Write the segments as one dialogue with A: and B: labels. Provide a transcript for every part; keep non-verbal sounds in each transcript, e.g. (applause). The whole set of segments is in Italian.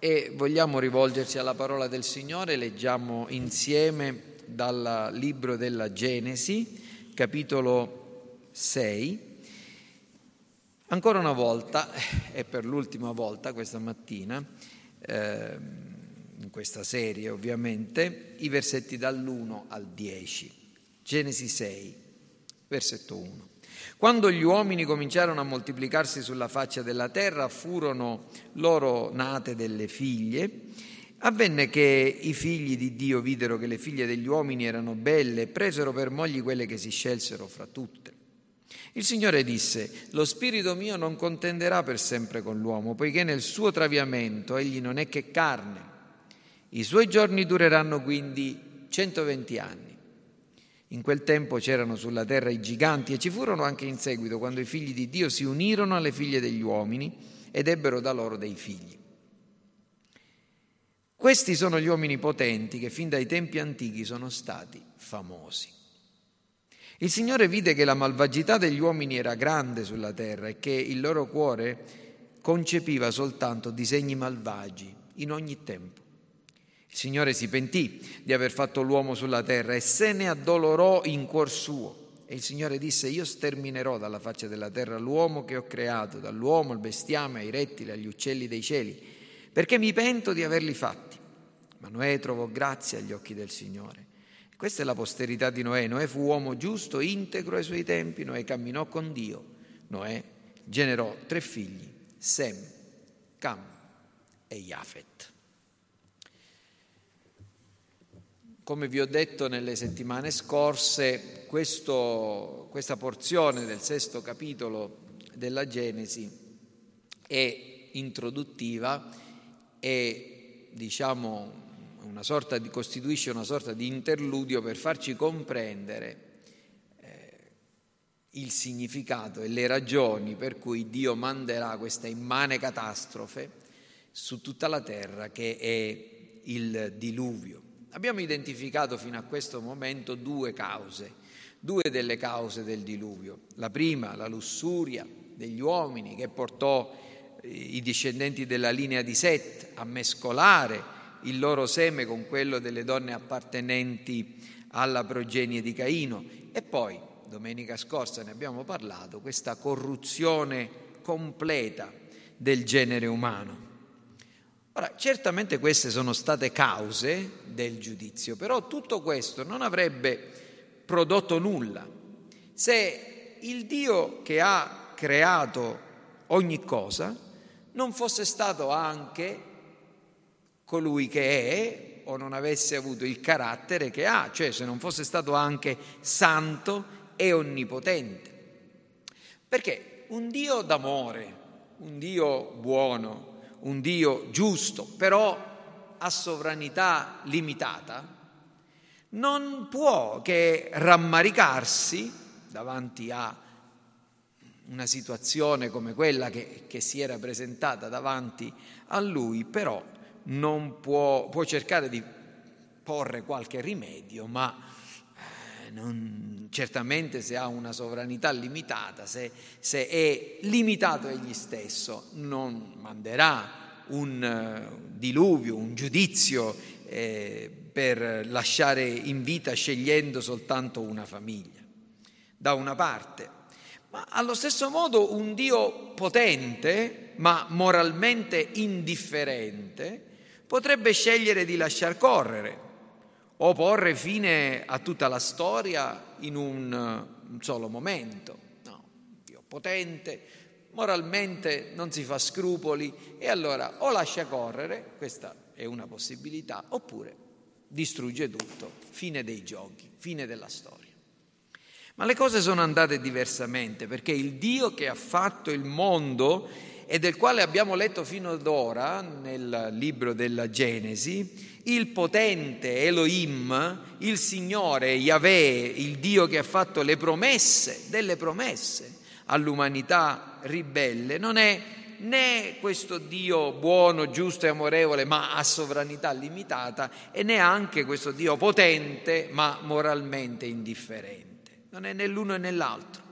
A: e vogliamo rivolgerci alla parola del Signore, leggiamo insieme dal libro della Genesi, capitolo 6. Ancora una volta, e per l'ultima volta questa mattina, eh, in questa serie ovviamente, i versetti dall'1 al 10. Genesi 6, versetto 1. Quando gli uomini cominciarono a moltiplicarsi sulla faccia della terra, furono loro nate delle figlie. Avvenne che i figli di Dio videro che le figlie degli uomini erano belle e presero per mogli quelle che si scelsero fra tutte. Il Signore disse, lo spirito mio non contenderà per sempre con l'uomo, poiché nel suo traviamento egli non è che carne. I suoi giorni dureranno quindi 120 anni. In quel tempo c'erano sulla terra i giganti e ci furono anche in seguito quando i figli di Dio si unirono alle figlie degli uomini ed ebbero da loro dei figli. Questi sono gli uomini potenti che fin dai tempi antichi sono stati famosi. Il Signore vide che la malvagità degli uomini era grande sulla terra e che il loro cuore concepiva soltanto disegni malvagi in ogni tempo. Il Signore si pentì di aver fatto l'uomo sulla terra e se ne addolorò in cuor suo. E il Signore disse, io sterminerò dalla faccia della terra l'uomo che ho creato, dall'uomo al bestiame, ai rettili, agli uccelli dei cieli, perché mi pento di averli fatti. Ma Noè trovò grazia agli occhi del Signore. Questa è la posterità di Noè. Noè fu uomo giusto, integro ai suoi tempi, Noè camminò con Dio. Noè generò tre figli, Sem, Cam e Jafet. Come vi ho detto nelle settimane scorse, questo, questa porzione del sesto capitolo della Genesi è introduttiva e diciamo una sorta di, costituisce una sorta di interludio per farci comprendere eh, il significato e le ragioni per cui Dio manderà questa immane catastrofe su tutta la terra che è il diluvio. Abbiamo identificato fino a questo momento due cause, due delle cause del diluvio. La prima, la lussuria degli uomini che portò eh, i discendenti della linea di Set a mescolare il loro seme con quello delle donne appartenenti alla progenie di Caino. E poi, domenica scorsa ne abbiamo parlato, questa corruzione completa del genere umano. Ora, certamente queste sono state cause del giudizio, però tutto questo non avrebbe prodotto nulla se il Dio che ha creato ogni cosa non fosse stato anche colui che è o non avesse avuto il carattere che ha, cioè se non fosse stato anche santo e onnipotente. Perché un Dio d'amore, un Dio buono, un Dio giusto, però a sovranità limitata, non può che rammaricarsi davanti a una situazione come quella che, che si era presentata davanti a lui, però non può, può cercare di porre qualche rimedio, ma non, certamente se ha una sovranità limitata, se, se, è limitato egli stesso, non manderà un uh, diluvio, un giudizio eh, per lasciare in vita scegliendo soltanto una famiglia. Da una parte, ma allo stesso modo un Dio potente, ma moralmente indifferente, potrebbe scegliere di lasciar correre o porre fine a tutta la storia in un, un solo momento. No, Dio potente, moralmente non si fa scrupoli e allora o lascia correre, questa è una possibilità, oppure distrugge tutto, fine dei giochi, fine della storia. Ma le cose sono andate diversamente perché il Dio che ha fatto il mondo e del quale abbiamo letto fino ad ora nel libro della Genesi, il potente Elohim, il Signore Yahweh, il Dio che ha fatto le promesse, delle promesse all'umanità ribelle, non è né questo Dio buono, giusto e amorevole, ma a sovranità limitata, e neanche questo Dio potente, ma moralmente indifferente. Non è né l'uno né l'altro.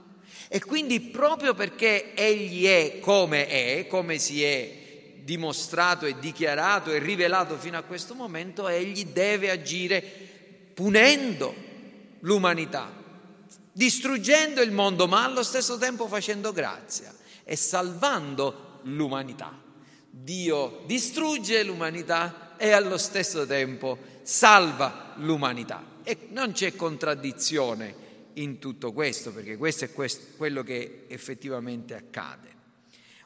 A: E quindi proprio perché egli è come è, come si è dimostrato e dichiarato e rivelato fino a questo momento, egli deve agire punendo l'umanità, distruggendo il mondo, ma allo stesso tempo facendo grazia e salvando l'umanità. Dio distrugge l'umanità e allo stesso tempo salva l'umanità. E non c'è contraddizione in tutto questo, perché questo è quello che effettivamente accade.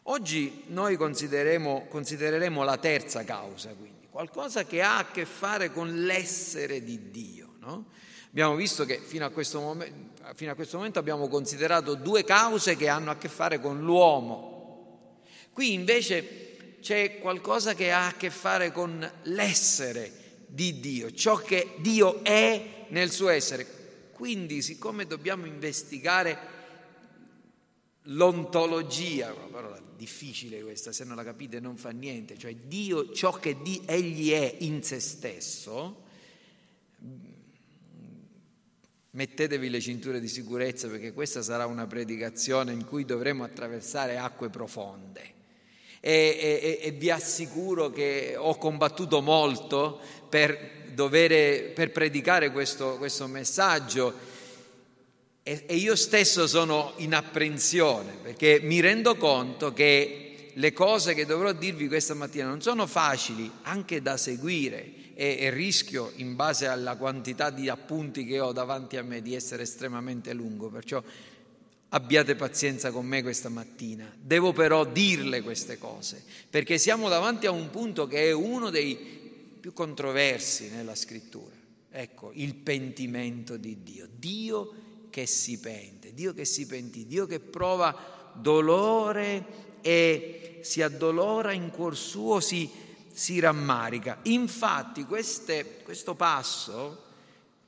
A: Oggi noi considereremo, la terza causa, quindi, qualcosa che ha a che fare con l'essere di Dio. No? Abbiamo visto che fino a, momento, fino a questo momento abbiamo considerato due cause che hanno a che fare con l'uomo. Qui invece c'è qualcosa che ha a che fare con l'essere di Dio, ciò che Dio è nel suo essere. Quindi, siccome dobbiamo investigare l'ontologia, una parola difficile questa, se non la capite non fa niente, cioè Dio, ciò che di, Egli è in se stesso, mettetevi le cinture di sicurezza perché questa sarà una predicazione in cui dovremo attraversare acque profonde. E, e, e vi assicuro che ho combattuto molto per dovere, per predicare questo, questo messaggio e, e io stesso sono in apprensione perché mi rendo conto che le cose che dovrò dirvi questa mattina non sono facili anche da seguire e, e, rischio, in base alla quantità di appunti che ho davanti a me, di essere estremamente lungo. Perciò abbiate pazienza con me questa mattina. Devo però dirle queste cose, perché siamo davanti a un punto che è uno dei più controversi nella scrittura. Ecco, il pentimento di Dio. Dio che si pente, Dio che si pentì, Dio che prova dolore e si addolora in cuor suo, si, si rammarica. Infatti queste, questo passo,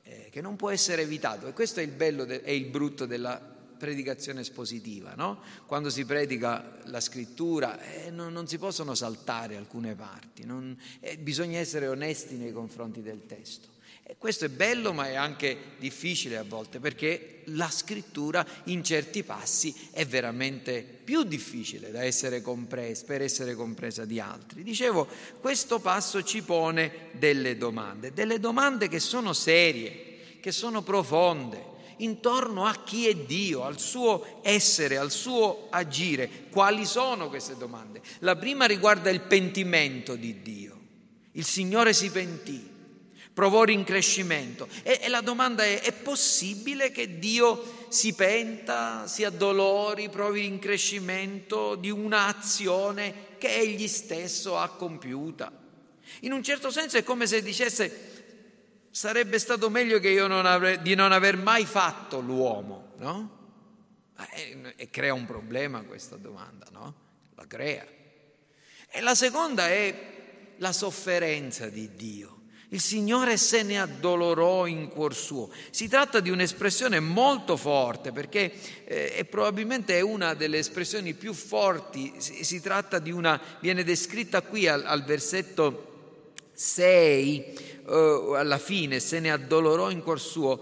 A: eh, che non può essere evitato, e questo è il bello e il brutto della predicazione espositiva, no? Quando si predica la scrittura eh, non, non, si possono saltare alcune parti, non, eh, bisogna essere onesti nei confronti del testo. E questo è bello ma è anche difficile a volte perché la scrittura in certi passi è veramente più difficile da essere compresa, per essere compresa di altri. Dicevo, questo passo ci pone delle domande, delle domande che sono serie, che sono profonde, intorno a chi è Dio, al suo essere, al suo agire. Quali sono queste domande? La prima riguarda il pentimento di Dio. Il Signore si pentì, provò rincrescimento. E, e la domanda è, è possibile che Dio si penta, si addolori, provi rincrescimento di un'azione che Egli stesso ha compiuta? In un certo senso è come se dicesse sarebbe stato meglio che io non avrei, di non aver mai fatto l'uomo, no? E, e crea un problema questa domanda, no? La crea. E la seconda è la sofferenza di Dio. Il Signore se ne addolorò in cuor suo. Si tratta di un'espressione molto forte perché eh, è probabilmente una delle espressioni più forti. Si, tratta di una, viene descritta qui al, al versetto 6 uh, alla fine se ne addolorò in cuor suo,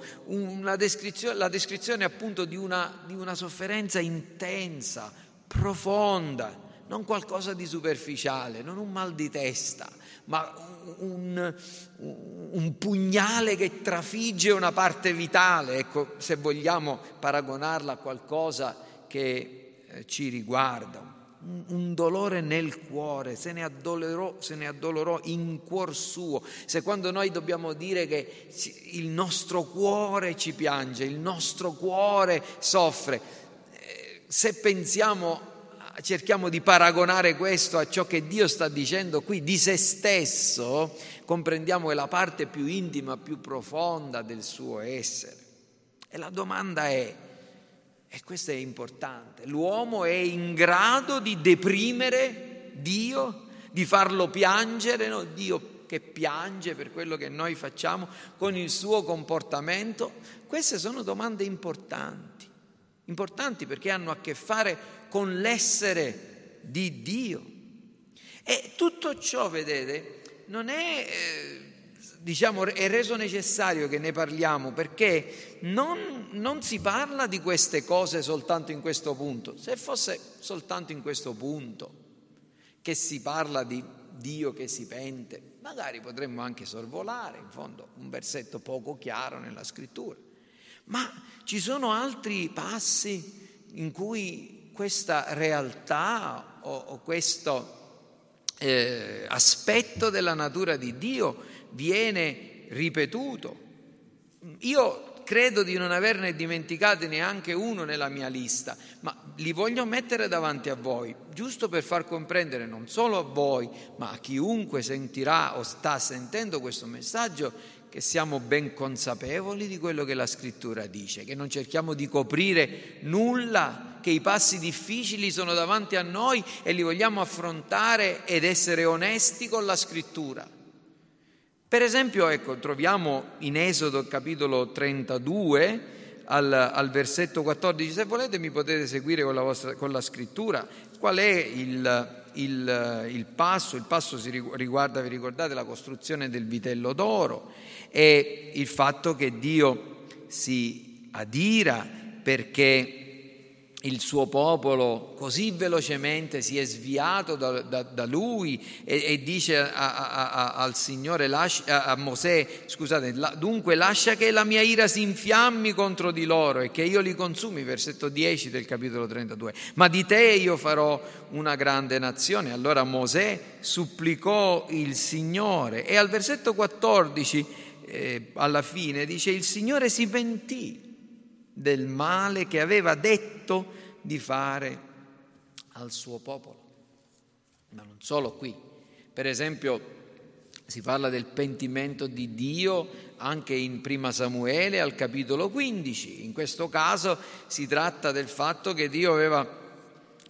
A: descrizione, la descrizione appunto di una, di una sofferenza intensa, profonda, non qualcosa di superficiale, non un mal di testa, ma un, un, pugnale che trafigge una parte vitale, ecco, se vogliamo paragonarla a qualcosa che eh, ci riguarda, un dolore nel cuore, se ne, addolorò, se ne addolorò in cuor suo. Se quando noi dobbiamo dire che il nostro cuore ci piange, il nostro cuore soffre, eh, se pensiamo, cerchiamo di paragonare questo a ciò che Dio sta dicendo qui di se stesso, comprendiamo che la parte più intima, più profonda del suo essere. E la domanda è, e questo è importante. L'uomo è in grado di deprimere Dio, di farlo piangere, no? Dio che piange per quello che noi facciamo con il suo comportamento. Queste sono domande importanti, importanti perché hanno a che fare con l'essere di Dio. E tutto ciò, vedete, non è... Eh, diciamo, è reso necessario che ne parliamo perché non, non, si parla di queste cose soltanto in questo punto. Se fosse soltanto in questo punto, che si parla di Dio che si pente. Magari potremmo anche sorvolare, in fondo, un versetto poco chiaro nella scrittura. Ma ci sono altri passi in cui questa realtà o, o questo eh, aspetto della natura di Dio viene ripetuto. Io credo di non averne dimenticati neanche uno nella mia lista, ma li voglio mettere davanti a voi, giusto per far comprendere non solo a voi, ma a chiunque sentirà o sta sentendo questo messaggio, che siamo ben consapevoli di quello che la scrittura dice, che non cerchiamo di coprire nulla, che i passi difficili sono davanti a noi e li vogliamo affrontare ed essere onesti con la scrittura. Per esempio, ecco, troviamo in Esodo capitolo 32 al, al, versetto 14, se volete mi potete seguire con la, vostra, con la scrittura, qual è il, il, il, passo? Il passo riguarda, vi ricordate, la costruzione del vitello d'oro e il fatto che Dio si adira perché il suo popolo così velocemente si è sviato da, da, da lui e, e dice a, a, a, al Signore, lascia, a Mosè, scusate, la, dunque lascia che la mia ira si infiammi contro di loro e che io li consumi, versetto 10 del capitolo 32, ma di te io farò una grande nazione. Allora Mosè supplicò il Signore e al versetto 14 eh, alla fine dice il Signore si pentì del male che aveva detto di fare al suo popolo. Ma non solo qui. Per esempio si parla del pentimento di Dio anche in Prima Samuele al capitolo 15. In questo caso si tratta del fatto che Dio aveva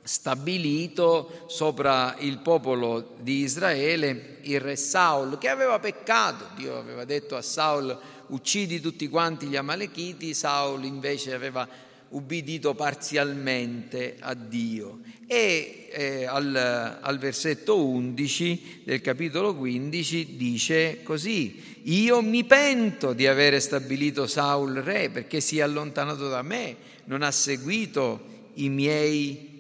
A: stabilito sopra il popolo di Israele il re Saul che aveva peccato. Dio aveva detto a Saul uccidi tutti quanti gli Amalechiti, Saul invece aveva ubbidito parzialmente a Dio. E eh, al, al versetto 11 del capitolo 15 dice così, io mi pento di avere stabilito Saul re perché si è allontanato da me, non ha seguito i miei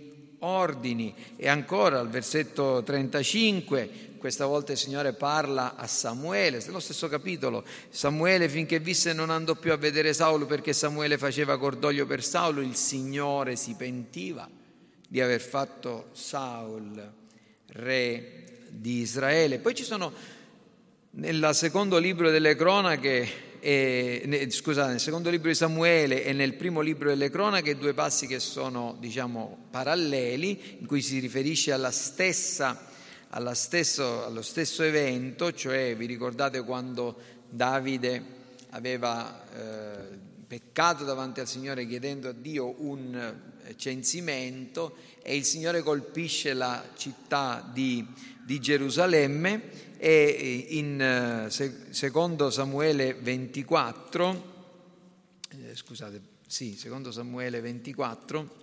A: ordini. E ancora al versetto 35, questa volta il Signore parla a Samuele, nello stesso capitolo, Samuele finché visse non andò più a vedere Saulo perché Samuele faceva cordoglio per Saulo, il Signore si pentiva di aver fatto Saul re di Israele. Poi ci sono nel secondo libro delle cronache e, scusate, nel secondo libro di Samuele e nel primo libro delle cronache due passi che sono, diciamo, paralleli, in cui si riferisce alla stessa, alla stesso, allo stesso evento, cioè vi ricordate quando Davide aveva eh, peccato davanti al Signore chiedendo a Dio un eh, censimento e il Signore colpisce la città di, di Gerusalemme e in eh, secondo Samuele 24, eh, scusate, sì, secondo Samuele 24,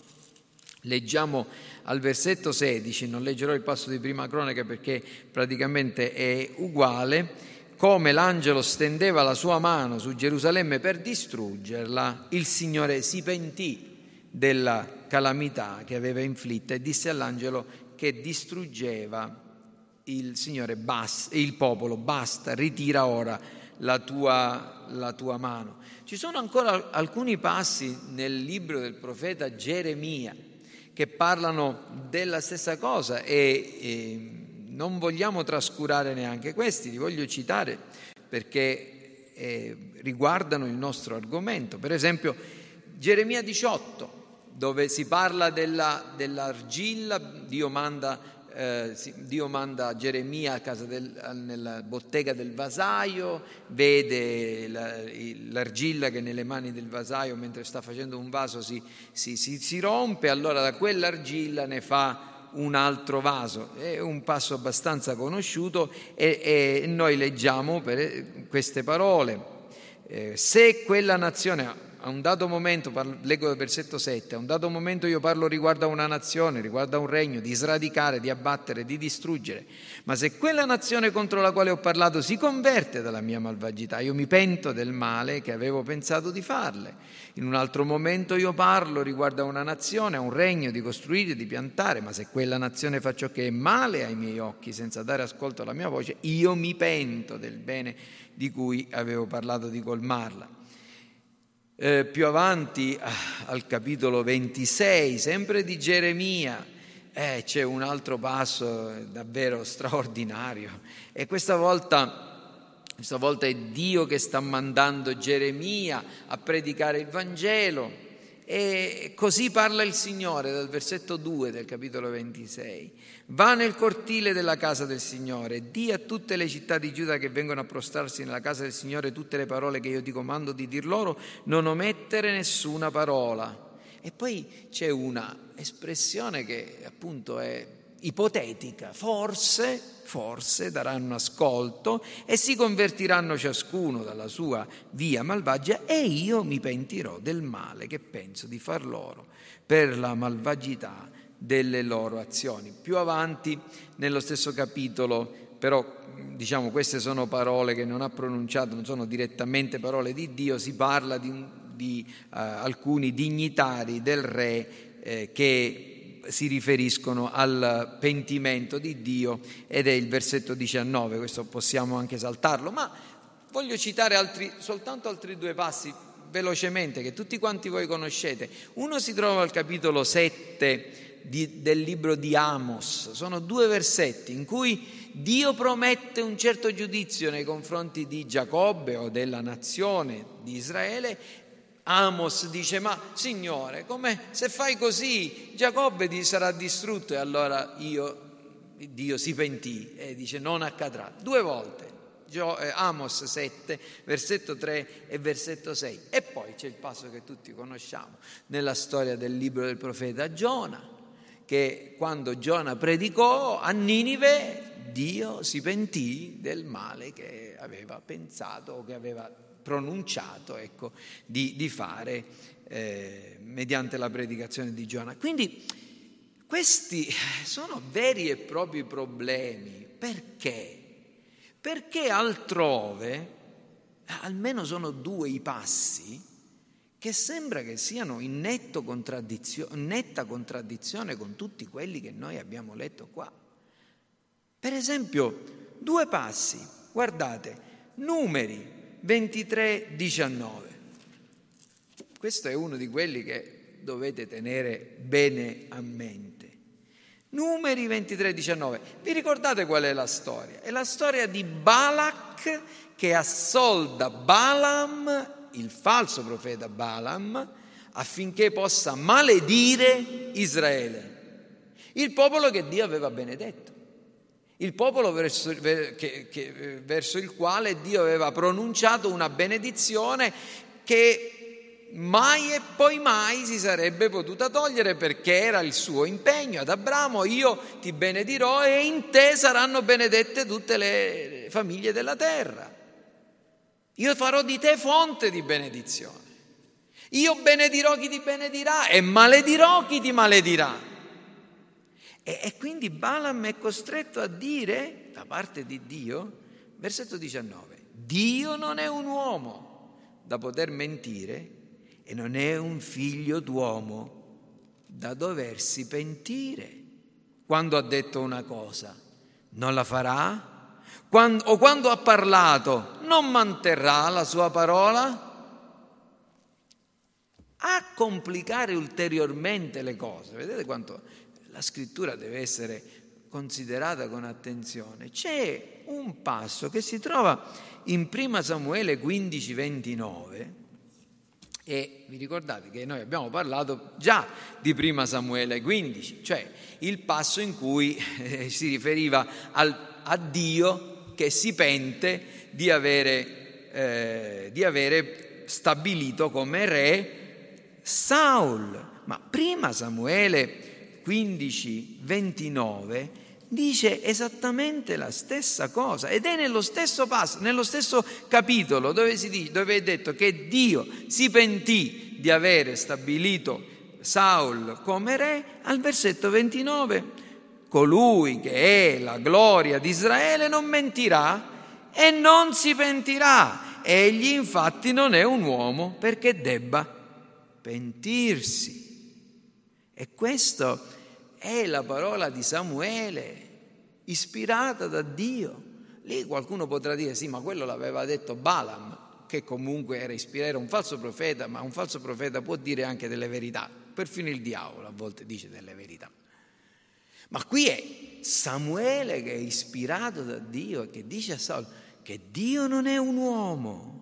A: leggiamo al versetto 16, non leggerò il passo di prima cronaca perché praticamente è uguale, come l'angelo stendeva la sua mano su Gerusalemme per distruggerla, il Signore si pentì della calamità che aveva inflitta e disse all'angelo che distruggeva il Signore, basta, il popolo, basta, ritira ora la tua, la tua mano. Ci sono ancora alcuni passi nel libro del profeta Geremia che parlano della stessa cosa e, e non vogliamo trascurare neanche questi, li voglio citare perché eh, riguardano il nostro argomento. Per esempio Geremia 18, dove si parla della, dell'argilla, Dio manda eh, Dio manda Geremia del, nella bottega del vasaio, vede la, l'argilla che nelle mani del vasaio mentre sta facendo un vaso si, si, si, si rompe, allora da quell'argilla ne fa un altro vaso. È un passo abbastanza conosciuto e, e noi leggiamo per queste parole. Eh, se quella nazione, a un dato momento, parlo, leggo dal versetto 7, a un dato momento io parlo riguardo a una nazione, riguardo a un regno, di sradicare, di abbattere, di distruggere. Ma se quella nazione contro la quale ho parlato si converte dalla mia malvagità, io mi pento del male che avevo pensato di farle. In un altro momento io parlo riguardo a una nazione, a un regno, di costruire, di piantare, ma se quella nazione fa ciò che è male ai miei occhi senza dare ascolto alla mia voce, io mi pento del bene di cui avevo parlato di colmarla. Eh, più avanti ah, al capitolo 26, sempre di Geremia, eh, c'è un altro passo davvero (laughs) straordinario. E questa volta, questa volta è Dio che sta mandando Geremia a predicare il Vangelo. E così parla il Signore dal versetto 2 del capitolo 26. Va nel cortile della casa del Signore, di a tutte le città di Giuda che vengono a prostarsi nella casa del Signore tutte le parole che io ti comando di dir loro, non omettere nessuna parola. E poi c'è una espressione che appunto è ipotetica, forse, forse daranno ascolto e si convertiranno ciascuno dalla sua via malvagia e io mi pentirò del male che penso di far loro per la malvagità delle loro azioni. Più avanti nello stesso capitolo, però diciamo queste sono parole che non ha pronunciato, non sono direttamente parole di Dio, si parla di, di uh, alcuni dignitari del re eh, che si riferiscono al pentimento di Dio ed è il versetto 19, questo possiamo anche saltarlo, ma voglio citare altri, soltanto altri due passi velocemente che tutti quanti voi conoscete. Uno si trova al capitolo 7 di, del libro di Amos, sono due versetti in cui Dio promette un certo giudizio nei confronti di Giacobbe o della nazione di Israele Amos dice, ma Signore, come se fai così Giacobbe sarà distrutto e allora io, Dio si pentì e dice non accadrà. Due volte, eh, Amos 7, versetto 3 e versetto 6. E poi c'è il passo che tutti conosciamo nella storia del libro del profeta Giona, che quando Giona predicò a Ninive, Dio si pentì del male che aveva pensato o che aveva pronunciato ecco, di, di, fare eh, mediante la predicazione di Giona. Quindi questi sono veri e propri problemi. Perché? Perché altrove, almeno sono due i passi, che sembra che siano in contraddizio- netta contraddizione con tutti quelli che noi abbiamo letto qua. Per esempio, due passi, guardate, numeri 23, 19. Questo è uno di quelli che dovete tenere bene a mente. Numeri 23, 19. Vi ricordate qual è la storia? È la storia di Balak che assolda Balaam, il falso profeta Balaam, affinché possa maledire Israele, il popolo che Dio aveva benedetto. Il popolo verso, che, che, verso, il quale Dio aveva pronunciato una benedizione che mai e poi mai si sarebbe potuta togliere perché era il suo impegno. Ad Abramo, io ti benedirò e in te saranno benedette tutte le famiglie della terra. Io farò di te fonte di benedizione. Io benedirò chi ti benedirà e maledirò chi ti maledirà. E, e quindi Balaam è costretto a dire, da parte di Dio, versetto 19, Dio non è un uomo da poter mentire e non è un figlio d'uomo da doversi pentire. Quando ha detto una cosa, non la farà? Quando, o quando ha parlato, non manterrà la sua parola? A complicare ulteriormente le cose, vedete quanto la scrittura deve essere considerata con attenzione. C'è un passo che si trova in 1 Samuele 15, 29 e vi ricordate che noi abbiamo parlato già di 1 Samuele 15, cioè il passo in cui (laughs) si riferiva al, a Dio che si pente di avere, eh, di avere stabilito come re Saul. Ma prima Samuele 15, 29 dice esattamente la stessa cosa ed è nello stesso passo, nello stesso capitolo dove, dice, dove è detto che Dio si pentì di avere stabilito Saul come re, al versetto 29 colui che è la gloria di Israele non mentirà e non si pentirà. Egli infatti non è un uomo perché debba pentirsi. E questa è la parola di Samuele, ispirata da Dio. Lì qualcuno potrà dire sì, ma quello l'aveva detto Balaam, che comunque era ispirato, era un falso profeta, ma un falso profeta può dire anche delle verità. Perfino il diavolo a volte dice delle verità. Ma qui è Samuele che è ispirato da Dio e che dice a Saul che Dio non è un uomo,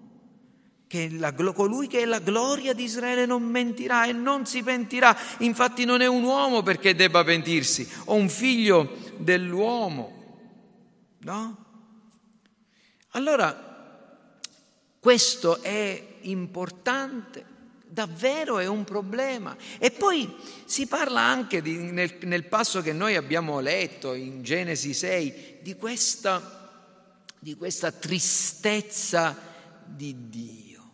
A: che la, colui che è la gloria di Israele non mentirà e non si pentirà. Infatti non è un uomo perché debba pentirsi, o un figlio dell'uomo. No? Allora, questo è importante davvero è un problema. E poi si parla anche di, nel, nel, passo che noi abbiamo letto in Genesi 6 di questa, di questa tristezza di Dio.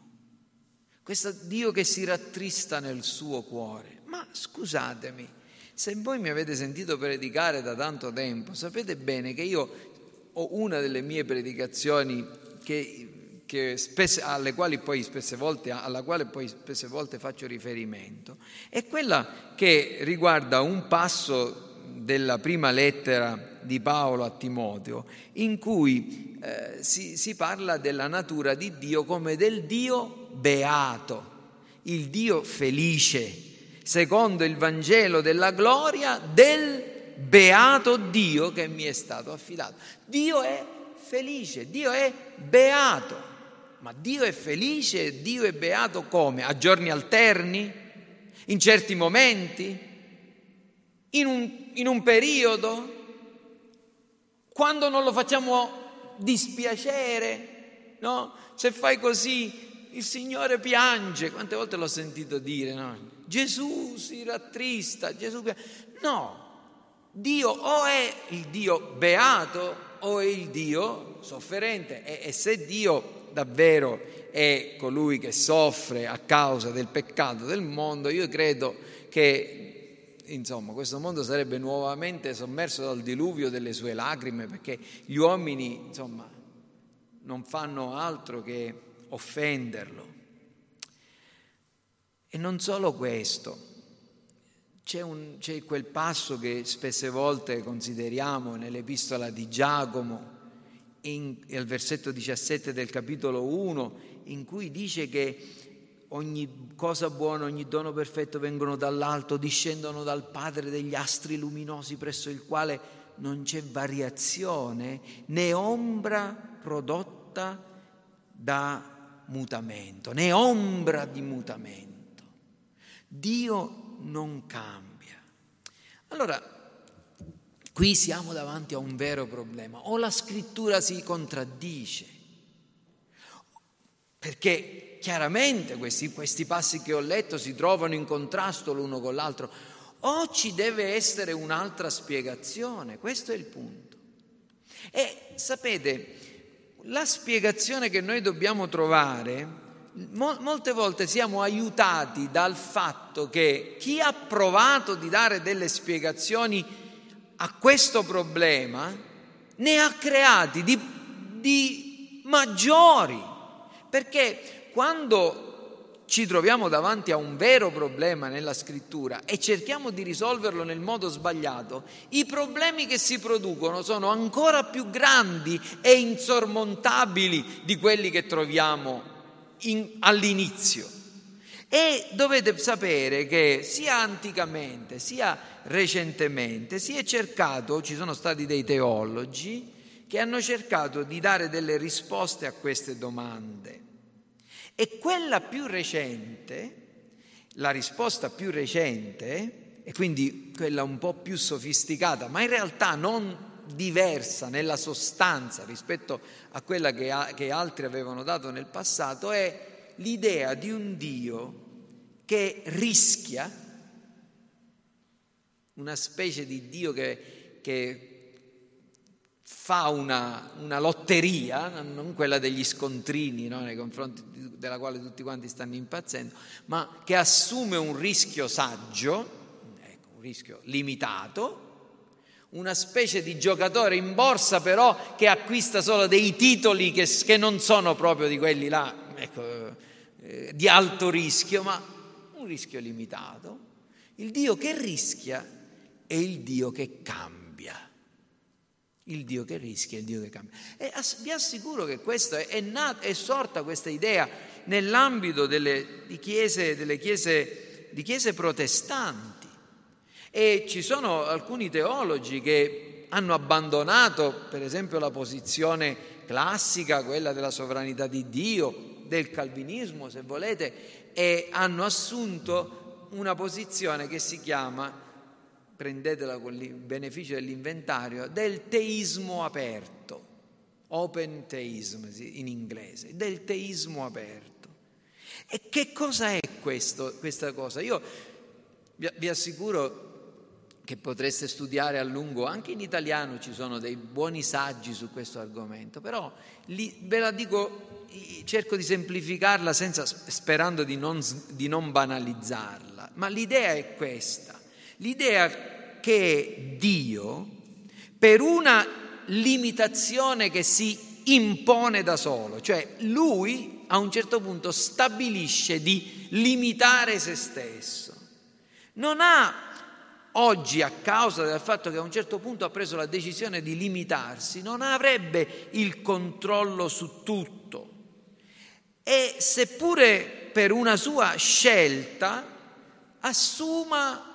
A: Questo Dio che si rattrista nel suo cuore. Ma scusatemi, se voi mi avete sentito predicare da tanto tempo, sapete bene che io ho una delle mie predicazioni che spesse, poi spesse volte, alla quale poi spesse volte faccio riferimento, è quella che riguarda un passo della prima lettera di Paolo a Timoteo, in cui eh, si, si parla della natura di Dio come del Dio beato, il Dio felice, secondo il Vangelo della gloria del beato Dio che mi è stato affidato. Dio è felice, Dio è beato. Ma Dio è felice, Dio è beato come? A giorni alterni? In certi momenti? In un, in un periodo? Quando non lo facciamo dispiacere? No? Se fai così il Signore piange. Quante volte l'ho sentito dire? No? Gesù si rattrista, Gesù piange. No, Dio o è il Dio beato o è il Dio sofferente. E, e se Dio davvero è colui che soffre a causa del peccato del mondo, io credo che insomma, questo mondo sarebbe nuovamente sommerso dal diluvio delle sue lacrime perché gli uomini insomma, non fanno altro che offenderlo. E non solo questo, c'è, un, c'è quel passo che spesse volte consideriamo nell'epistola di Giacomo, al versetto 17 del capitolo 1, in cui dice che ogni cosa buona, ogni dono perfetto vengono dall'alto, discendono dal Padre degli astri luminosi presso il quale non c'è variazione né ombra prodotta da mutamento, né ombra di mutamento. Dio non cambia. Allora, Qui siamo davanti a un vero problema. O la scrittura si contraddice, perché chiaramente questi, questi passi che ho letto si trovano in contrasto l'uno con l'altro, o ci deve essere un'altra spiegazione, questo è il punto. E sapete, la spiegazione che noi dobbiamo trovare molte volte siamo aiutati dal fatto che chi ha provato di dare delle spiegazioni a questo problema ne ha creati di, di maggiori, perché quando ci troviamo davanti a un vero problema nella scrittura e cerchiamo di risolverlo nel modo sbagliato, i problemi che si producono sono ancora più grandi e insormontabili di quelli che troviamo in, all'inizio. E dovete sapere che sia anticamente sia recentemente si è cercato, ci sono stati dei teologi che hanno cercato di dare delle risposte a queste domande. E quella più recente, la risposta più recente, e quindi quella un po' più sofisticata, ma in realtà non diversa nella sostanza rispetto a quella che, che altri avevano dato nel passato, è l'idea di un Dio che rischia, una specie di Dio che, che fa una, una, lotteria, non quella degli scontrini no, nei confronti della quale tutti quanti stanno impazzendo, ma che assume un rischio saggio, ecco, un rischio limitato, una specie di giocatore in borsa però che acquista solo dei titoli che, che non sono proprio di quelli là, ecco, eh, di alto rischio, ma un rischio limitato. Il Dio che rischia è il Dio che cambia. Il Dio che rischia, il Dio che cambia. E vi assicuro che questo è, nata, è sorta questa idea nell'ambito delle chiese, delle chiese, di chiese protestanti. E ci sono alcuni teologi che hanno abbandonato, per esempio, la posizione classica, quella della sovranità di Dio, del calvinismo, se volete, e hanno assunto una posizione che si chiama prendetela con il beneficio dell'inventario, del teismo aperto, open theism in inglese, del teismo aperto. E che cosa è questo, questa cosa? Io vi, vi assicuro che potreste studiare a lungo, anche in italiano ci sono dei buoni saggi su questo argomento, però li, ve la dico, cerco di semplificarla senza, sperando di non, di non banalizzarla, ma l'idea è questa. L'idea che Dio, per una limitazione che si impone da solo, cioè lui a un certo punto stabilisce di limitare se stesso, non ha oggi a causa del fatto che a un certo punto ha preso la decisione di limitarsi, non avrebbe il controllo su tutto. E seppure per una sua scelta assuma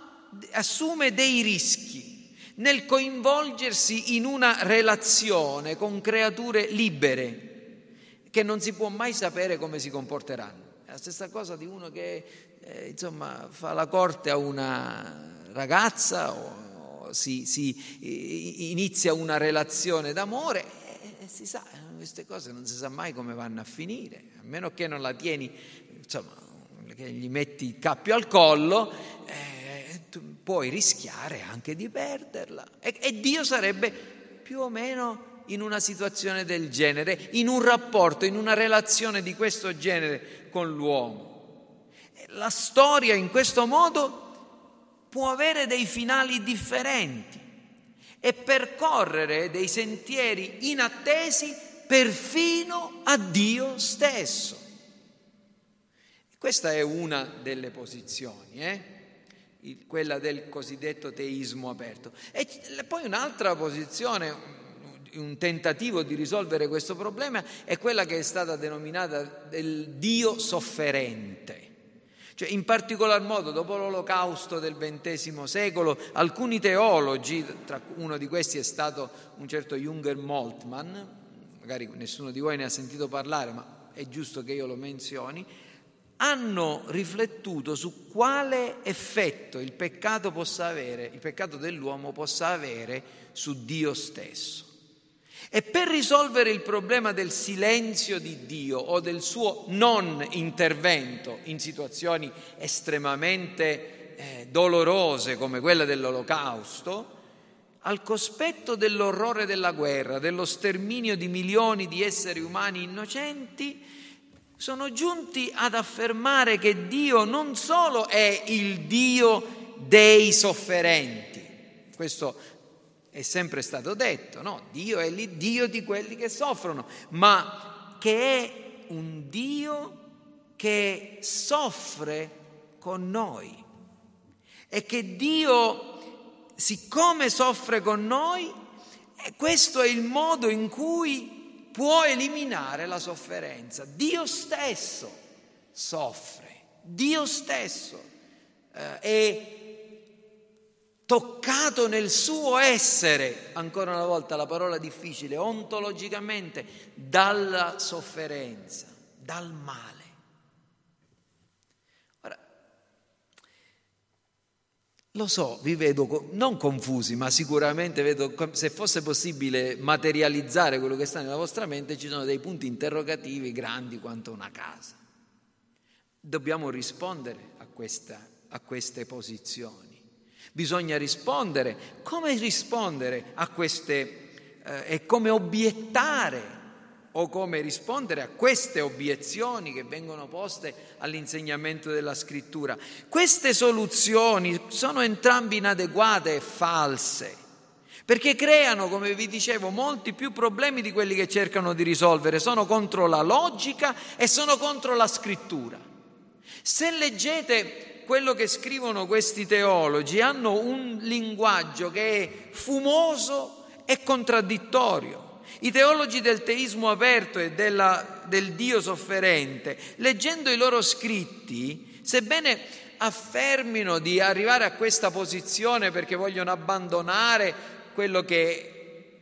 A: assume dei rischi nel coinvolgersi in una relazione con creature libere che non si può mai sapere come si comporteranno. È la stessa cosa di uno che eh, insomma, fa la corte a una ragazza o, o si, si, inizia una relazione d'amore e, e si sa, queste cose non si sa mai come vanno a finire, a meno che non la tieni, insomma, che gli metti il cappio al collo. Eh, puoi rischiare anche di perderla. E, e Dio sarebbe più o meno in una situazione del genere, in un rapporto, in una relazione di questo genere con l'uomo. La storia in questo modo può avere dei finali differenti e percorrere dei sentieri inattesi perfino a Dio stesso. Questa è una delle posizioni. Eh? Quella del cosiddetto teismo aperto. E poi un'altra posizione, un tentativo di risolvere questo problema è quella che è stata denominata del Dio sofferente. Cioè, in particolar modo, dopo l'olocausto del XX secolo, alcuni teologi, tra uno di questi è stato un certo Junger Moltmann, magari nessuno di voi ne ha sentito parlare, ma è giusto che io lo menzioni, hanno riflettuto su quale effetto il peccato possa avere, il peccato dell'uomo possa avere su Dio stesso. E per risolvere il problema del silenzio di Dio o del suo non intervento in situazioni estremamente eh, dolorose come quella dell'olocausto, al cospetto dell'orrore della guerra, dello sterminio di milioni di esseri umani innocenti, sono giunti ad affermare che Dio non solo è il Dio dei sofferenti, questo è sempre stato detto, no? Dio è l'Iddio di quelli che soffrono, ma che è un Dio che soffre con noi e che Dio, siccome soffre con noi, questo è il modo in cui può eliminare la sofferenza. Dio stesso soffre, Dio stesso eh, è toccato nel suo essere, ancora una volta la parola difficile, ontologicamente, dalla sofferenza, dal male. Lo so, vi vedo non confusi, ma sicuramente vedo, se fosse possibile materializzare quello che sta nella vostra mente, ci sono dei punti interrogativi grandi quanto una casa. Dobbiamo rispondere a, questa, a queste posizioni. Bisogna rispondere. Come rispondere a queste, eh, e come obiettare o come rispondere a queste obiezioni che vengono poste all'insegnamento della scrittura. Queste soluzioni sono entrambe inadeguate e false, perché creano, come vi dicevo, molti più problemi di quelli che cercano di risolvere, sono contro la logica e sono contro la scrittura. Se leggete quello che scrivono questi teologi, hanno un linguaggio che è fumoso e contraddittorio. I teologi del teismo aperto e della, del Dio sofferente, leggendo i loro scritti, sebbene affermino di arrivare a questa posizione perché vogliono abbandonare quello che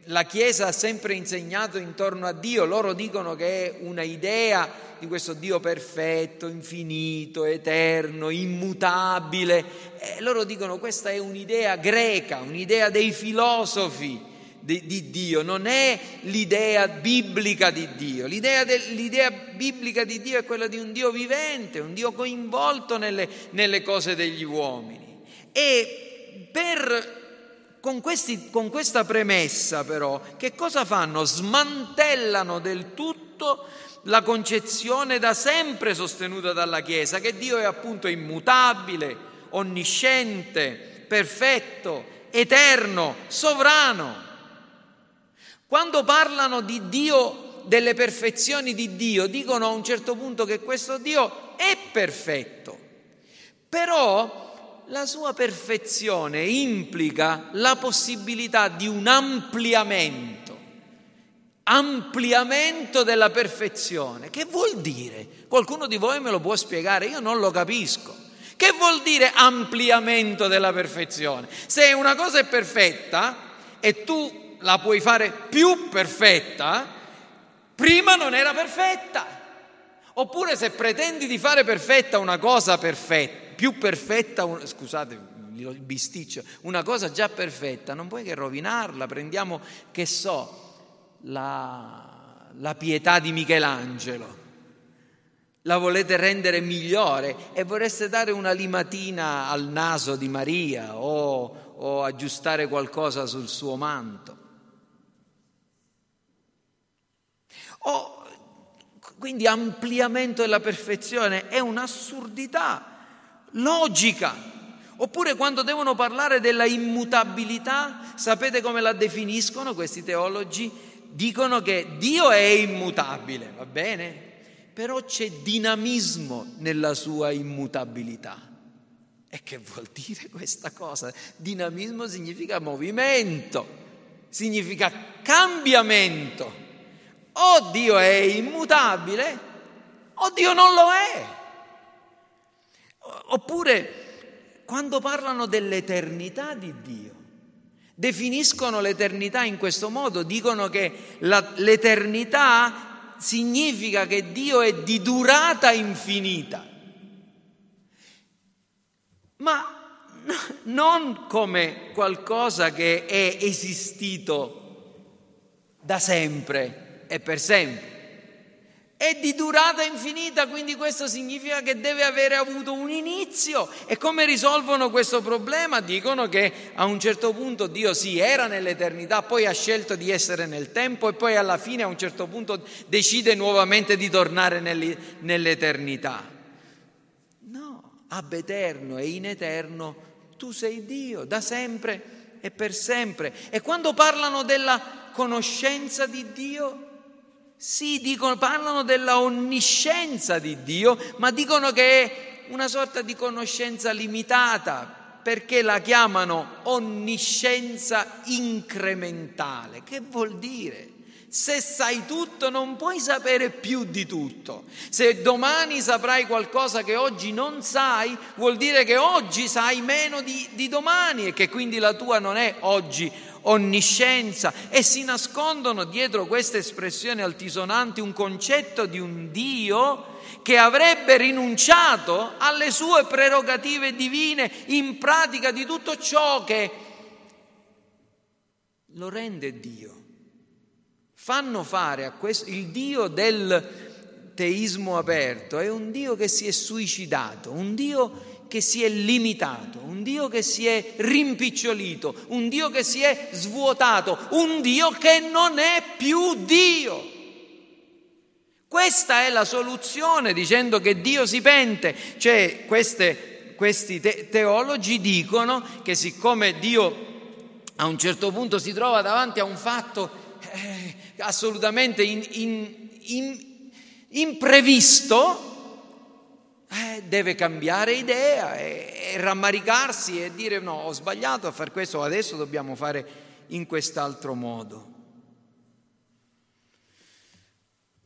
A: la Chiesa ha sempre insegnato intorno a Dio, loro dicono che è una idea di questo Dio perfetto, infinito, eterno, immutabile. E loro dicono questa è un'idea greca, un'idea dei filosofi di, di Dio, non è l'idea biblica di Dio. L'idea, de, l'idea, biblica di Dio è quella di un Dio vivente, un Dio coinvolto nelle, nelle cose degli uomini. E per, con, questi, con questa premessa però, che cosa fanno? Smantellano del tutto la concezione da sempre sostenuta dalla Chiesa, che Dio è appunto immutabile, onnisciente, perfetto, eterno, sovrano. Quando parlano di Dio, delle perfezioni di Dio, dicono a un certo punto che questo Dio è perfetto, però la sua perfezione implica la possibilità di un ampliamento, ampliamento della perfezione. Che vuol dire? Qualcuno di voi me lo può spiegare, io non lo capisco. Che vuol dire ampliamento della perfezione? Se una cosa è perfetta e tu la puoi fare più perfetta, prima non era perfetta. Oppure se pretendi di fare perfetta una cosa perfetta, più perfetta, scusate bisticcio, una cosa già perfetta, non puoi che rovinarla. Prendiamo, che so, la, la pietà di Michelangelo. La volete rendere migliore e vorreste dare una limatina al naso di Maria o, o aggiustare qualcosa sul suo manto. O, quindi ampliamento della perfezione è un'assurdità logica. Oppure quando devono parlare della immutabilità, sapete come la definiscono questi teologi? Dicono che Dio è immutabile, va bene? Però c'è dinamismo nella sua immutabilità. E che vuol dire questa cosa? Dinamismo significa movimento, significa cambiamento. O Dio è immutabile. O Dio non lo è. Oppure quando parlano dell'eternità di Dio, definiscono l'eternità in questo modo, dicono che la, l'eternità significa che Dio è di durata infinita, ma (laughs) non come qualcosa che è esistito da sempre e per sempre. È di durata infinita, quindi questo significa che deve avere avuto un inizio. E come risolvono questo problema? Dicono che a un certo punto Dio sì era nell'eternità, poi ha scelto di essere nel tempo e poi alla fine a un certo punto decide nuovamente di tornare nell'eternità. No, ab eterno e in eterno tu sei Dio, da sempre e per sempre. E quando parlano della conoscenza di Dio, sì, dicono, parlano della onniscienza di Dio, ma dicono che è una sorta di conoscenza limitata, perché la chiamano onniscienza incrementale. Che vuol dire? Se sai tutto non puoi sapere più di tutto. Se domani saprai qualcosa che oggi non sai, vuol dire che oggi sai meno di, di domani e che quindi la tua non è oggi onniscienza e si nascondono dietro queste espressioni altisonanti un concetto di un Dio che avrebbe rinunciato alle sue prerogative divine in pratica di tutto ciò che lo rende Dio. Fanno fare a questo il Dio del teismo aperto è un Dio che si è suicidato, un Dio che si è limitato, un Dio che si è rimpicciolito, un Dio che si è svuotato, un Dio che non è più Dio. Questa è la soluzione dicendo che Dio si pente, cioè queste, questi te- teologi dicono che siccome Dio a un certo punto si trova davanti a un fatto eh, assolutamente in, in, in, imprevisto, eh, deve cambiare idea e, e rammaricarsi e dire no, ho sbagliato a fare questo, adesso dobbiamo fare in quest'altro modo.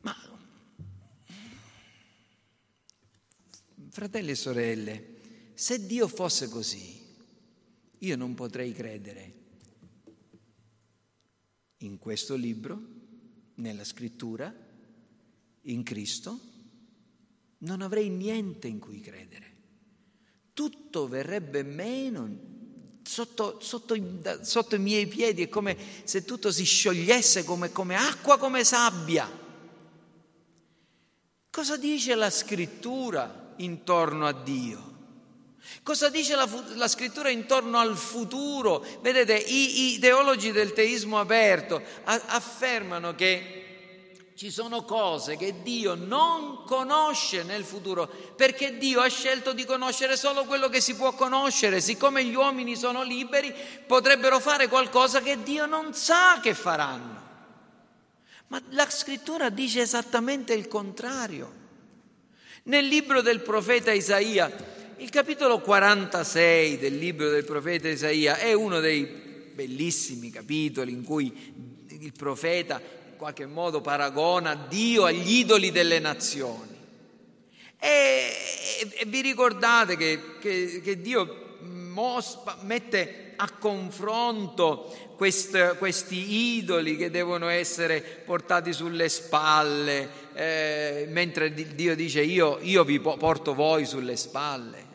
A: Ma, fratelli e sorelle, se Dio fosse così, io non potrei credere in questo libro, nella scrittura, in Cristo non avrei niente in cui credere. Tutto verrebbe meno sotto, sotto, sotto i miei piedi, è come se tutto si sciogliesse come, come acqua, come sabbia. Cosa dice la scrittura intorno a Dio? Cosa dice la, la, scrittura intorno al futuro? Vedete, i, i teologi del teismo aperto a, affermano che ci sono cose che Dio non conosce nel futuro perché Dio ha scelto di conoscere solo quello che si può conoscere. Siccome gli uomini sono liberi, potrebbero fare qualcosa che Dio non sa che faranno. Ma la scrittura dice esattamente il contrario. Nel libro del profeta Isaia, il capitolo 46 del libro del profeta Isaia è uno dei bellissimi capitoli in cui il profeta qualche modo paragona Dio agli idoli delle nazioni. E, e, e vi ricordate che, che, che Dio mospa, mette a confronto quest, questi idoli che devono essere portati sulle spalle, eh, mentre Dio dice io, io vi porto voi sulle spalle.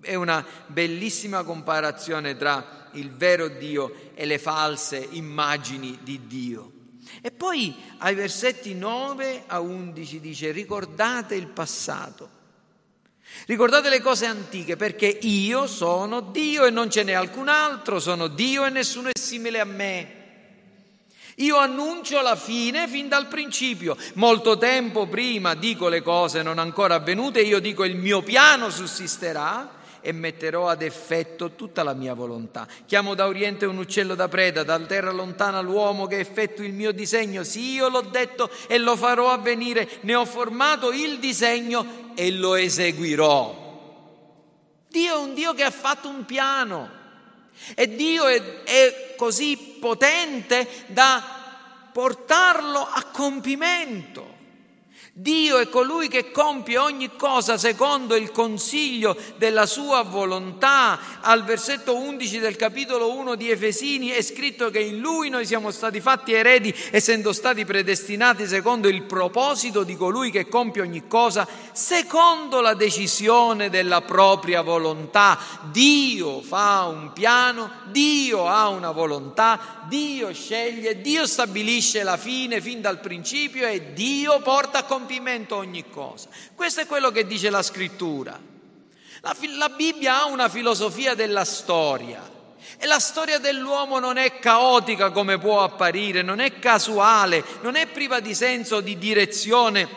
A: È una bellissima comparazione tra il vero Dio e le false immagini di Dio. E poi ai versetti 9 a 11 dice ricordate il passato. Ricordate le cose antiche perché io sono Dio e non ce n'è alcun altro, sono Dio e nessuno è simile a me. Io annuncio la fine fin dal principio. Molto tempo prima dico le cose non ancora avvenute, io dico il mio piano sussisterà e metterò ad effetto tutta la mia volontà. Chiamo da oriente un uccello da preda, dal terra lontana l'uomo che effettui il mio disegno. Sì, io l'ho detto e lo farò avvenire. Ne ho formato il disegno e lo eseguirò. Dio è un Dio che ha fatto un piano e Dio è, è così potente da portarlo a compimento. Dio è colui che compie ogni cosa secondo il consiglio della sua volontà. Al versetto 11 del capitolo 1 di Efesini è scritto che in lui noi siamo stati fatti eredi essendo stati predestinati secondo il proposito di colui che compie ogni cosa secondo la decisione della propria volontà. Dio fa un piano, Dio ha una volontà, Dio sceglie, Dio stabilisce la fine fin dal principio e Dio porta a compimento compimento ogni cosa. Questo è quello che dice la scrittura. La, la Bibbia ha una filosofia della storia. E la storia dell'uomo non è caotica come può apparire, non è casuale, non è priva di senso, di direzione.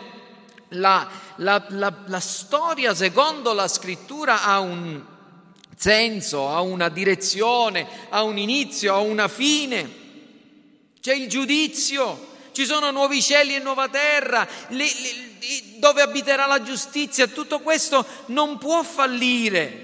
A: La, la, la, la storia, secondo la scrittura, ha un senso, ha una direzione, ha un inizio, ha una fine. C'è il giudizio, ci sono nuovi cieli e nuova terra, le, le, dove abiterà la giustizia, tutto questo non può fallire.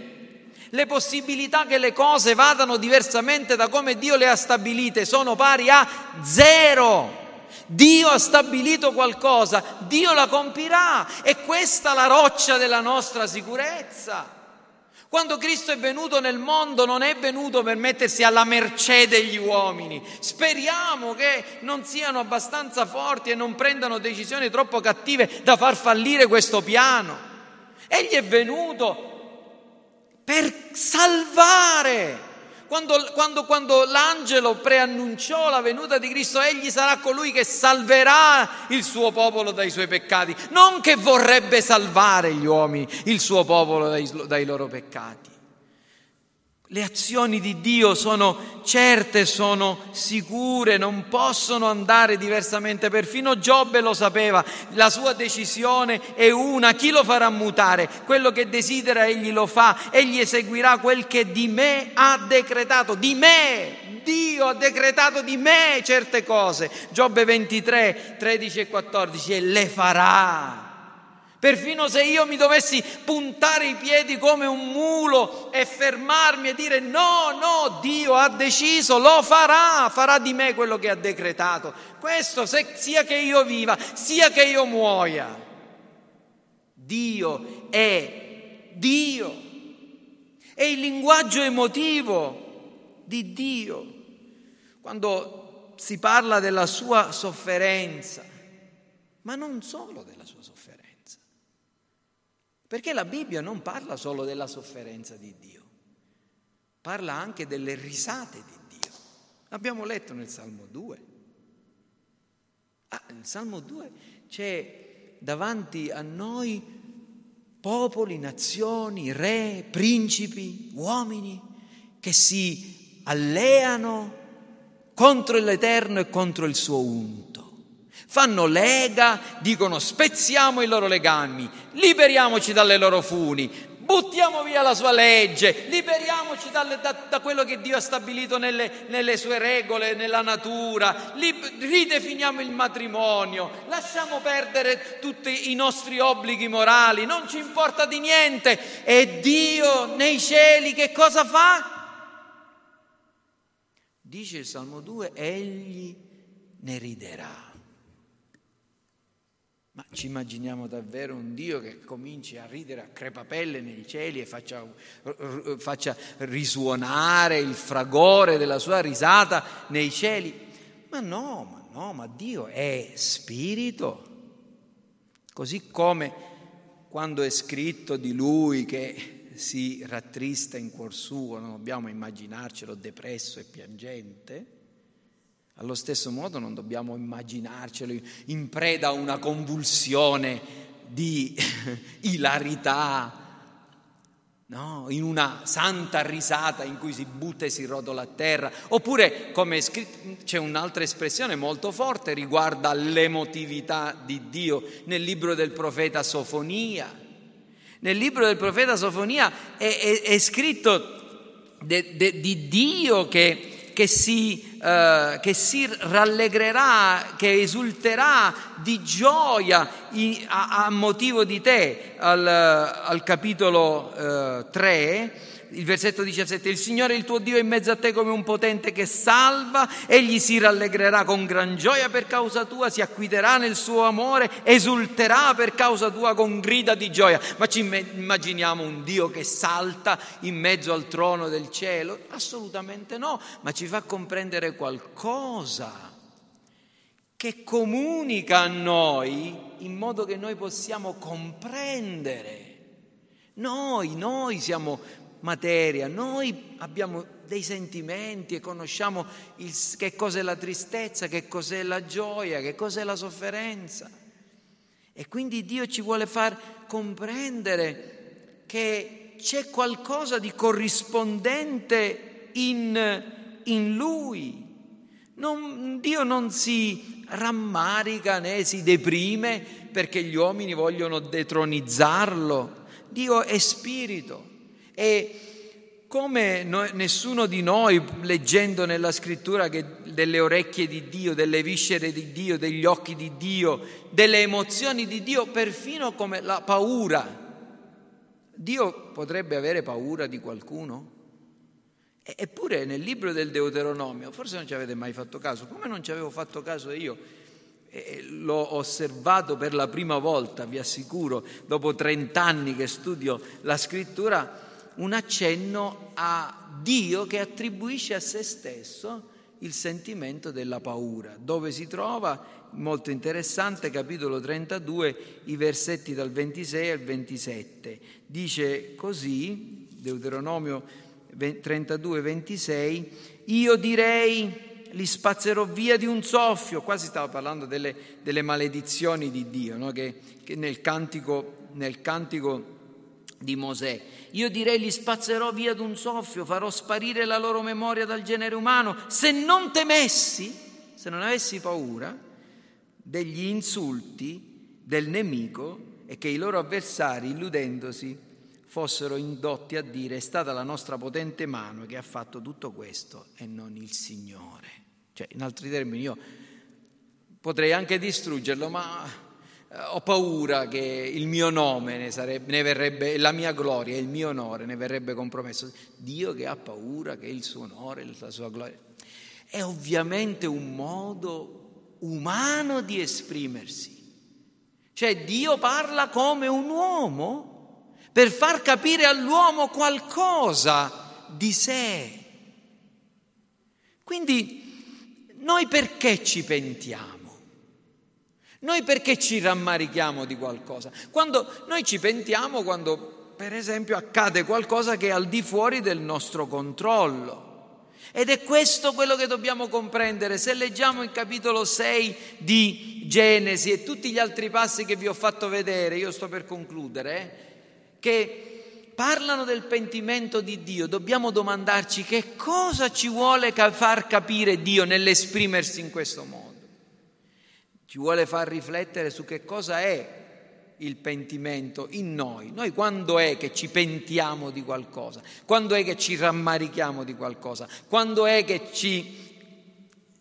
A: Le possibilità che le cose vadano diversamente da come Dio le ha stabilite sono pari a zero. Dio ha stabilito qualcosa, Dio la compirà e questa è la roccia della nostra sicurezza. Quando Cristo è venuto nel mondo non è venuto per mettersi alla mercé degli uomini. Speriamo che non siano abbastanza forti e non prendano decisioni troppo cattive da far fallire questo piano. Egli è venuto per salvare Quando, quando, quando l'angelo preannunciò la venuta di Cristo, egli sarà colui che salverà il suo popolo dai suoi peccati, non che vorrebbe salvare gli uomini, il suo popolo dai, dai loro peccati. Le azioni di Dio sono certe, sono sicure, non possono andare diversamente. Perfino Giobbe lo sapeva, la sua decisione è una. Chi lo farà mutare? Quello che desidera egli lo fa, egli eseguirà quel che di me ha decretato. Di me! Dio ha decretato di me certe cose. Giobbe 23, 13 e 14 e le farà. Perfino se io mi dovessi puntare i piedi come un mulo e fermarmi e dire no, no, Dio ha deciso, lo farà, farà di me quello che ha decretato. Questo se, sia che io viva, sia che io muoia. Dio è Dio. È il linguaggio emotivo di Dio. Quando si parla della sua sofferenza, ma non solo della sua perché la Bibbia non parla solo della sofferenza di Dio, parla anche delle risate di Dio. L'abbiamo letto nel Salmo 2. Ah, nel Salmo 2 c'è davanti a noi popoli, nazioni, re, principi, uomini che si alleano contro l'Eterno e contro il suo unto fanno lega, dicono spezziamo i loro legami, liberiamoci dalle loro funi, buttiamo via la sua legge, liberiamoci dalle, da, da, quello che Dio ha stabilito nelle, nelle sue regole, nella natura, Lib, ridefiniamo il matrimonio, lasciamo perdere tutti i nostri obblighi morali, non ci importa di niente. E Dio nei cieli che cosa fa? Dice il Salmo 2, egli ne riderà. Ma ci immaginiamo davvero un Dio che cominci a ridere a crepapelle nei cieli e faccia, faccia risuonare il fragore della sua risata nei cieli? Ma no, ma no, ma Dio è spirito. Così come quando è scritto di lui che si rattrista in cuor suo, non dobbiamo immaginarcelo depresso e piangente, allo stesso modo non dobbiamo immaginarcelo in preda a una convulsione di (laughs) ilarità, no? in una santa risata in cui si butta e si rotola a terra. Oppure, come scritto, c'è un'altra espressione molto forte riguardo l'emotività di Dio nel libro del profeta Sofonia. Nel libro del profeta Sofonia è, è, è scritto de, de, di Dio che che si, eh, che si rallegrerà, che esulterà di gioia a, a, motivo di te, al, al capitolo eh, 3 il versetto 17, il Signore il tuo Dio è in mezzo a te come un potente che salva, egli si rallegrerà con gran gioia per causa tua, si acquiterà nel suo amore, esulterà per causa tua con grida di gioia. Ma ci immaginiamo un Dio che salta in mezzo al trono del cielo? Assolutamente no, ma ci fa comprendere qualcosa che comunica a noi in modo che noi possiamo comprendere. Noi, noi siamo materia, noi abbiamo dei sentimenti e conosciamo il, che cos'è la tristezza, che cos'è la gioia, che cos'è la sofferenza. E quindi Dio ci vuole far comprendere che c'è qualcosa di corrispondente in, in Lui. Non, Dio non si rammarica né si deprime perché gli uomini vogliono detronizzarlo. Dio è spirito e come nessuno di noi, leggendo nella scrittura che delle orecchie di Dio, delle viscere di Dio, degli occhi di Dio, delle emozioni di Dio, perfino come la paura. Dio potrebbe avere paura di qualcuno? Eppure nel libro del Deuteronomio, forse non ci avete mai fatto caso, come non ci avevo fatto caso io, l'ho osservato per la prima volta, vi assicuro, dopo 30 anni che studio la scrittura, un accenno a Dio che attribuisce a se stesso il sentimento della paura, dove si trova, molto interessante, capitolo 32, i versetti dal 26 al 27. Dice così, Deuteronomio 32-26, io direi li spazzerò via di un soffio, qua si stava parlando delle, delle maledizioni di Dio, no? che, che nel, cantico, nel cantico di Mosè. Io direi li spazzerò via d'un soffio, farò sparire la loro memoria dal genere umano, se non temessi, se non avessi paura degli insulti del nemico e che i loro avversari, illudendosi, fossero indotti a dire è stata la nostra potente mano che ha fatto tutto questo e non il Signore. Cioè, in altri termini, io potrei anche distruggerlo, ma ho paura che il mio nome ne, sarebbe, ne verrebbe, la mia gloria, il mio onore ne verrebbe compromesso. Dio che ha paura che il suo onore, la sua gloria. È ovviamente un modo umano di esprimersi. Cioè Dio parla come un uomo per far capire all'uomo qualcosa di sé. Quindi noi perché ci pentiamo? Noi perché ci rammarichiamo di qualcosa? Quando noi ci pentiamo quando, per esempio, accade qualcosa che è al di fuori del nostro controllo. Ed è questo quello che dobbiamo comprendere. Se leggiamo il capitolo 6 di Genesi e tutti gli altri passi che vi ho fatto vedere, io sto per concludere, eh, che parlano del pentimento di Dio, dobbiamo domandarci che cosa ci vuole far capire Dio nell'esprimersi in questo modo ci vuole far riflettere su che cosa è il pentimento in noi. Noi quando è che ci pentiamo di qualcosa? Quando è che ci rammarichiamo di qualcosa? Quando è che ci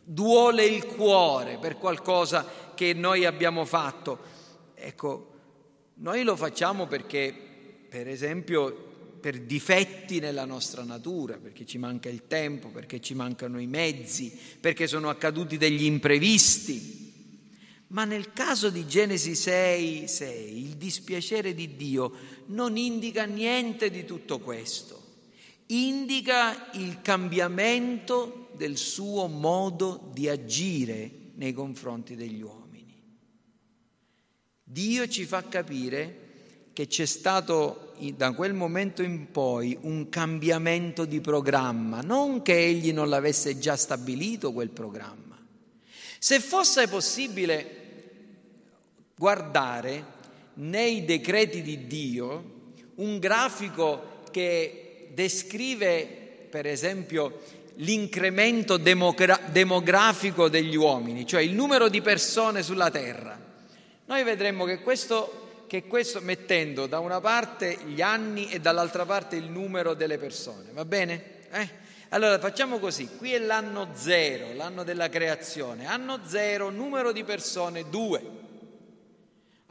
A: duole il cuore per qualcosa che noi abbiamo fatto? Ecco, noi lo facciamo perché, per esempio, per difetti nella nostra natura, perché ci manca il tempo, perché ci mancano i mezzi, perché sono accaduti degli imprevisti. Ma nel caso di Genesi 6, 6, il dispiacere di Dio non indica niente di tutto questo, indica il cambiamento del suo modo di agire nei confronti degli uomini. Dio ci fa capire che c'è stato da quel momento in poi un cambiamento di programma, non che egli non l'avesse già stabilito quel programma. Se fosse possibile guardare nei decreti di Dio un grafico che descrive, per esempio, l'incremento demogra- demografico degli uomini, cioè il numero di persone sulla terra. Noi vedremmo che questo, che questo mettendo da una parte gli anni e dall'altra parte il numero delle persone, va bene? Eh? Allora facciamo così, qui è l'anno zero, l'anno della creazione, anno zero, numero di persone due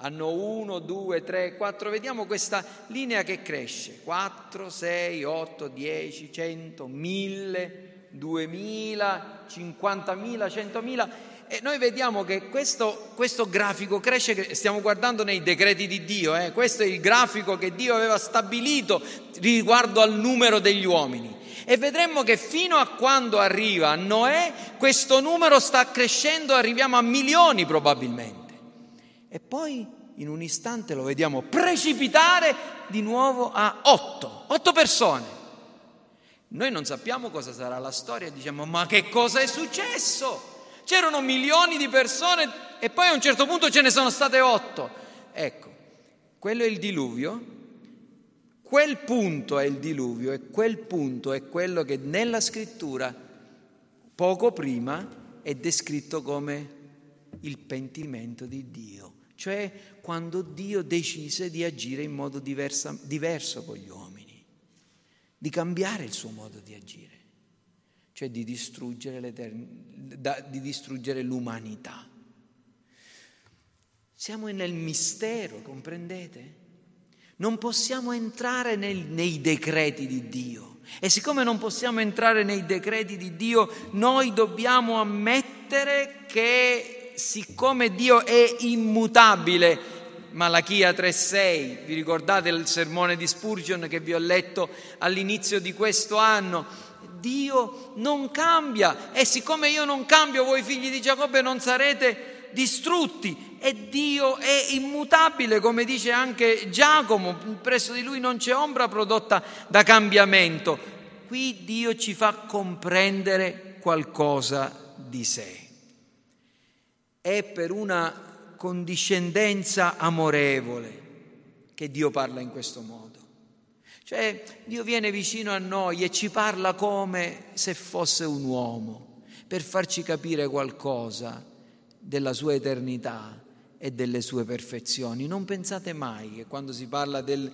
A: hanno 1, 2, 3, 4, vediamo questa linea che cresce, 4, 6, 8, 10, 100, 1000, 2000, 50.000, 100.000 e noi vediamo che questo, questo, grafico cresce, stiamo guardando nei decreti di Dio, eh? questo è il grafico che Dio aveva stabilito riguardo al numero degli uomini. E vedremmo che fino a quando arriva Noè, questo numero sta crescendo, arriviamo a milioni probabilmente. E poi in un istante lo vediamo precipitare di nuovo a otto, otto persone. Noi non sappiamo cosa sarà la storia diciamo ma che cosa è successo? C'erano milioni di persone e poi a un certo punto ce ne sono state otto. Ecco, quello è il diluvio, quel punto è il diluvio e quel punto è quello che nella scrittura poco prima è descritto come il pentimento di Dio cioè quando Dio decise di agire in modo diversa, diverso con gli uomini, di cambiare il suo modo di agire, cioè di distruggere, di distruggere l'umanità. Siamo nel mistero, comprendete? Non possiamo entrare nel, nei decreti di Dio. E siccome non possiamo entrare nei decreti di Dio, noi dobbiamo ammettere che siccome Dio è immutabile, Malachia 3:6, vi ricordate il sermone di Spurgeon che vi ho letto all'inizio di questo anno? Dio non cambia e siccome io non cambio, voi figli di Giacobbe non sarete distrutti e Dio è immutabile, come dice anche Giacomo, presso di lui non c'è ombra prodotta da cambiamento. qui Dio ci fa comprendere qualcosa di sé. È per una condiscendenza amorevole che Dio parla in questo modo. Cioè Dio viene vicino a noi e ci parla come se fosse un uomo, per farci capire qualcosa della sua eternità e delle sue perfezioni. Non pensate mai che quando si parla del,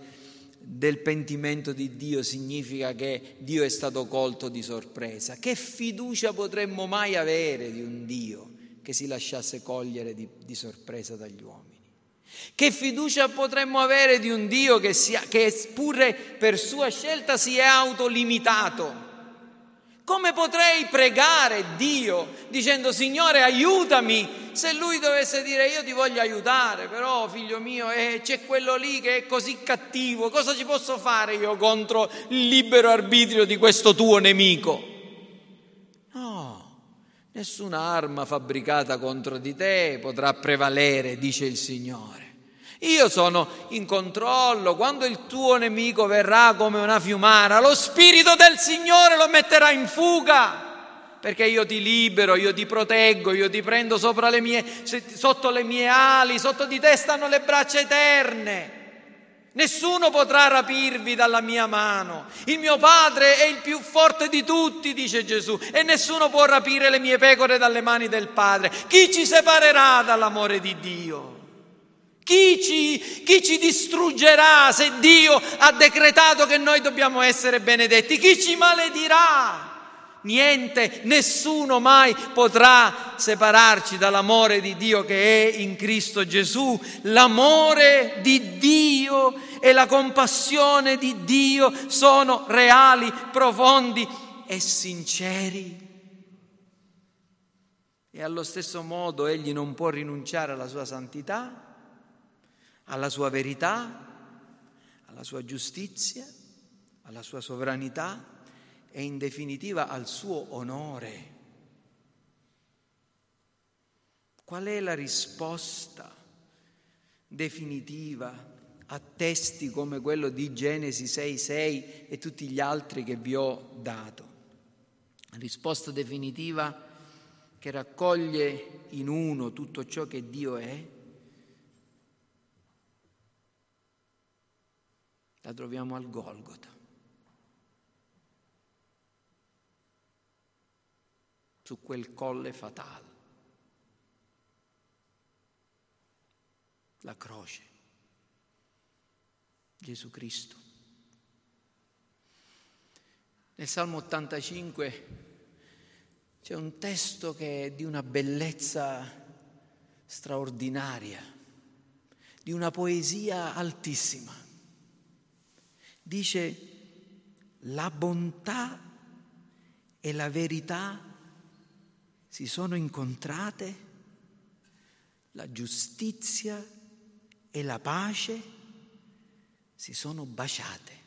A: del pentimento di Dio significa che Dio è stato colto di sorpresa. Che fiducia potremmo mai avere di un Dio che si lasciasse cogliere di, di sorpresa dagli uomini? Che fiducia potremmo avere di un Dio che, sia, che pure per sua scelta si è autolimitato? Come potrei pregare Dio dicendo Signore aiutami se lui dovesse dire io ti voglio aiutare, però figlio mio eh, c'è quello lì che è così cattivo, cosa ci posso fare io contro il libero arbitrio di questo tuo nemico? Nessuna arma fabbricata contro di te potrà prevalere, dice il Signore. Io sono in controllo, quando il tuo nemico verrà come una fiumara, lo Spirito del Signore lo metterà in fuga, perché io ti libero, io ti proteggo, io ti prendo le mie, sotto le mie ali, sotto di te stanno le braccia eterne. Nessuno potrà rapirvi dalla mia mano. Il mio Padre è il più forte di tutti, dice Gesù, e nessuno può rapire le mie pecore dalle mani del Padre. Chi ci separerà dall'amore di Dio? Chi ci, chi ci, distruggerà se Dio ha decretato che noi dobbiamo essere benedetti? Chi ci maledirà? Niente, nessuno mai potrà separarci dall'amore di Dio che è in Cristo Gesù. L'amore di Dio e la compassione di Dio sono reali, profondi e sinceri. E allo stesso modo egli non può rinunciare alla sua santità alla sua verità, alla sua giustizia, alla sua sovranità e in definitiva al suo onore. Qual è la risposta definitiva a testi come quello di Genesi 6.6 e tutti gli altri che vi ho dato? Risposta definitiva che raccoglie in uno tutto ciò che Dio è la troviamo al Golgota. Su quel colle fatale. La croce. Gesù Cristo. Nel Salmo 85 c'è un testo che è di una bellezza straordinaria, di una poesia altissima dice la bontà e la verità si sono incontrate, la giustizia e la pace si sono baciate.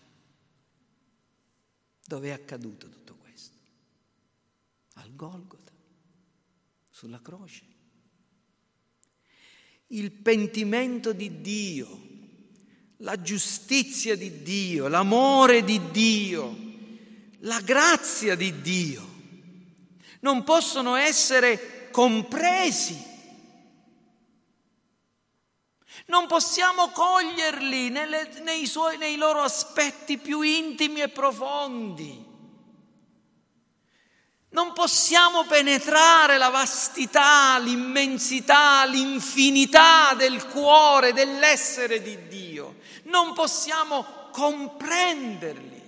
A: Dove è accaduto tutto questo? Al Golgota, sulla croce. Il pentimento di Dio la giustizia di Dio, l'amore di Dio, la grazia di Dio non possono essere compresi. Non possiamo coglierli nelle, nei, suoi, nei loro aspetti più intimi e profondi. Non possiamo penetrare la vastità, l'immensità, l'infinità del cuore, dell'essere di Dio. Non possiamo comprenderli,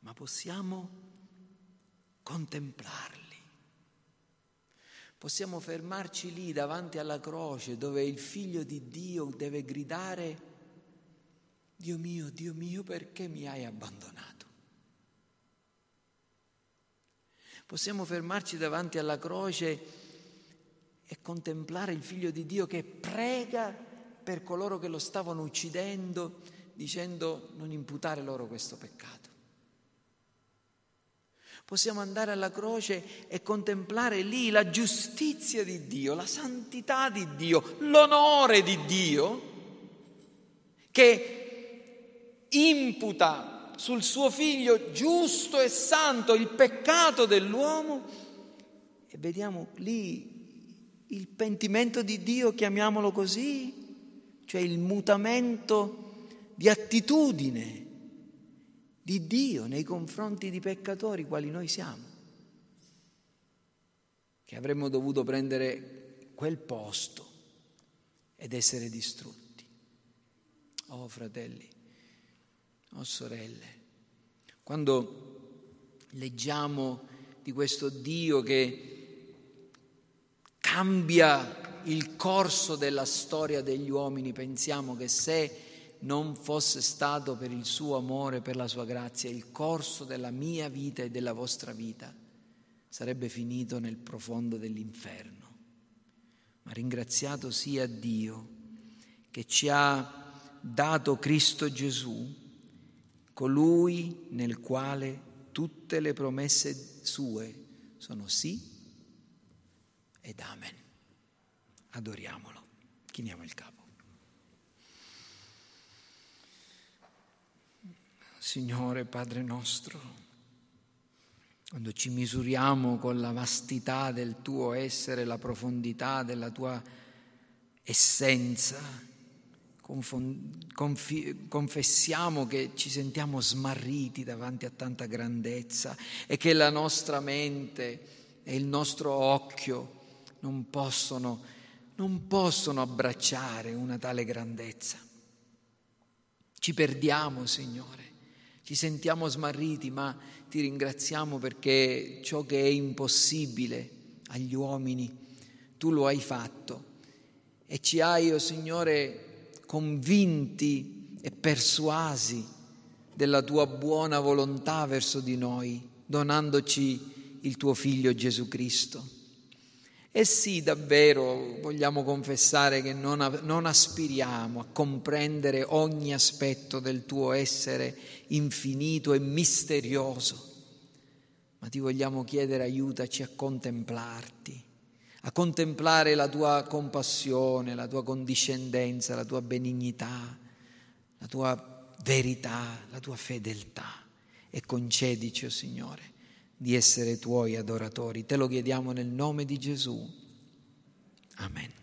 A: ma possiamo contemplarli. Possiamo fermarci lì davanti alla croce dove il figlio di Dio deve gridare, Dio mio, Dio mio, perché mi hai abbandonato? Possiamo fermarci davanti alla croce e contemplare il figlio di Dio che prega per coloro che lo stavano uccidendo, dicendo non imputare loro questo peccato. Possiamo andare alla croce e contemplare lì la giustizia di Dio, la santità di Dio, l'onore di Dio che imputa sul suo figlio giusto e santo il peccato dell'uomo. E vediamo lì il pentimento di Dio, chiamiamolo così, cioè il mutamento di attitudine di Dio nei confronti di peccatori quali noi siamo, che avremmo dovuto prendere quel posto ed essere distrutti. Oh fratelli, oh sorelle, quando leggiamo di questo Dio che cambia il corso della storia degli uomini, pensiamo che se non fosse stato per il suo amore, per la sua grazia, il corso della mia vita e della vostra vita sarebbe finito nel profondo dell'inferno. Ma ringraziato sia Dio che ci ha dato Cristo Gesù, colui nel quale tutte le promesse sue sono sì ed amen. Adoriamolo. Chiniamo il capo. Signore Padre nostro, quando ci misuriamo con la vastità del tuo essere, la profondità della tua essenza, confessiamo che ci sentiamo smarriti davanti a tanta grandezza e che la nostra mente e il nostro occhio non possono, non possono abbracciare una tale grandezza. Ci perdiamo, Signore ci sentiamo smarriti, ma ti ringraziamo perché ciò che è impossibile agli uomini, tu lo hai fatto e ci hai, oh Signore, convinti e persuasi della tua buona volontà verso di noi, donandoci il tuo Figlio Gesù Cristo. E sì, davvero vogliamo confessare che non, non, aspiriamo a comprendere ogni aspetto del tuo essere infinito e misterioso, ma ti vogliamo chiedere aiutaci a contemplarti, a contemplare la tua compassione, la tua condiscendenza, la tua benignità, la tua verità, la tua fedeltà. E concedici, oh Signore di essere tuoi adoratori. Te lo chiediamo nel nome di Gesù. Amen.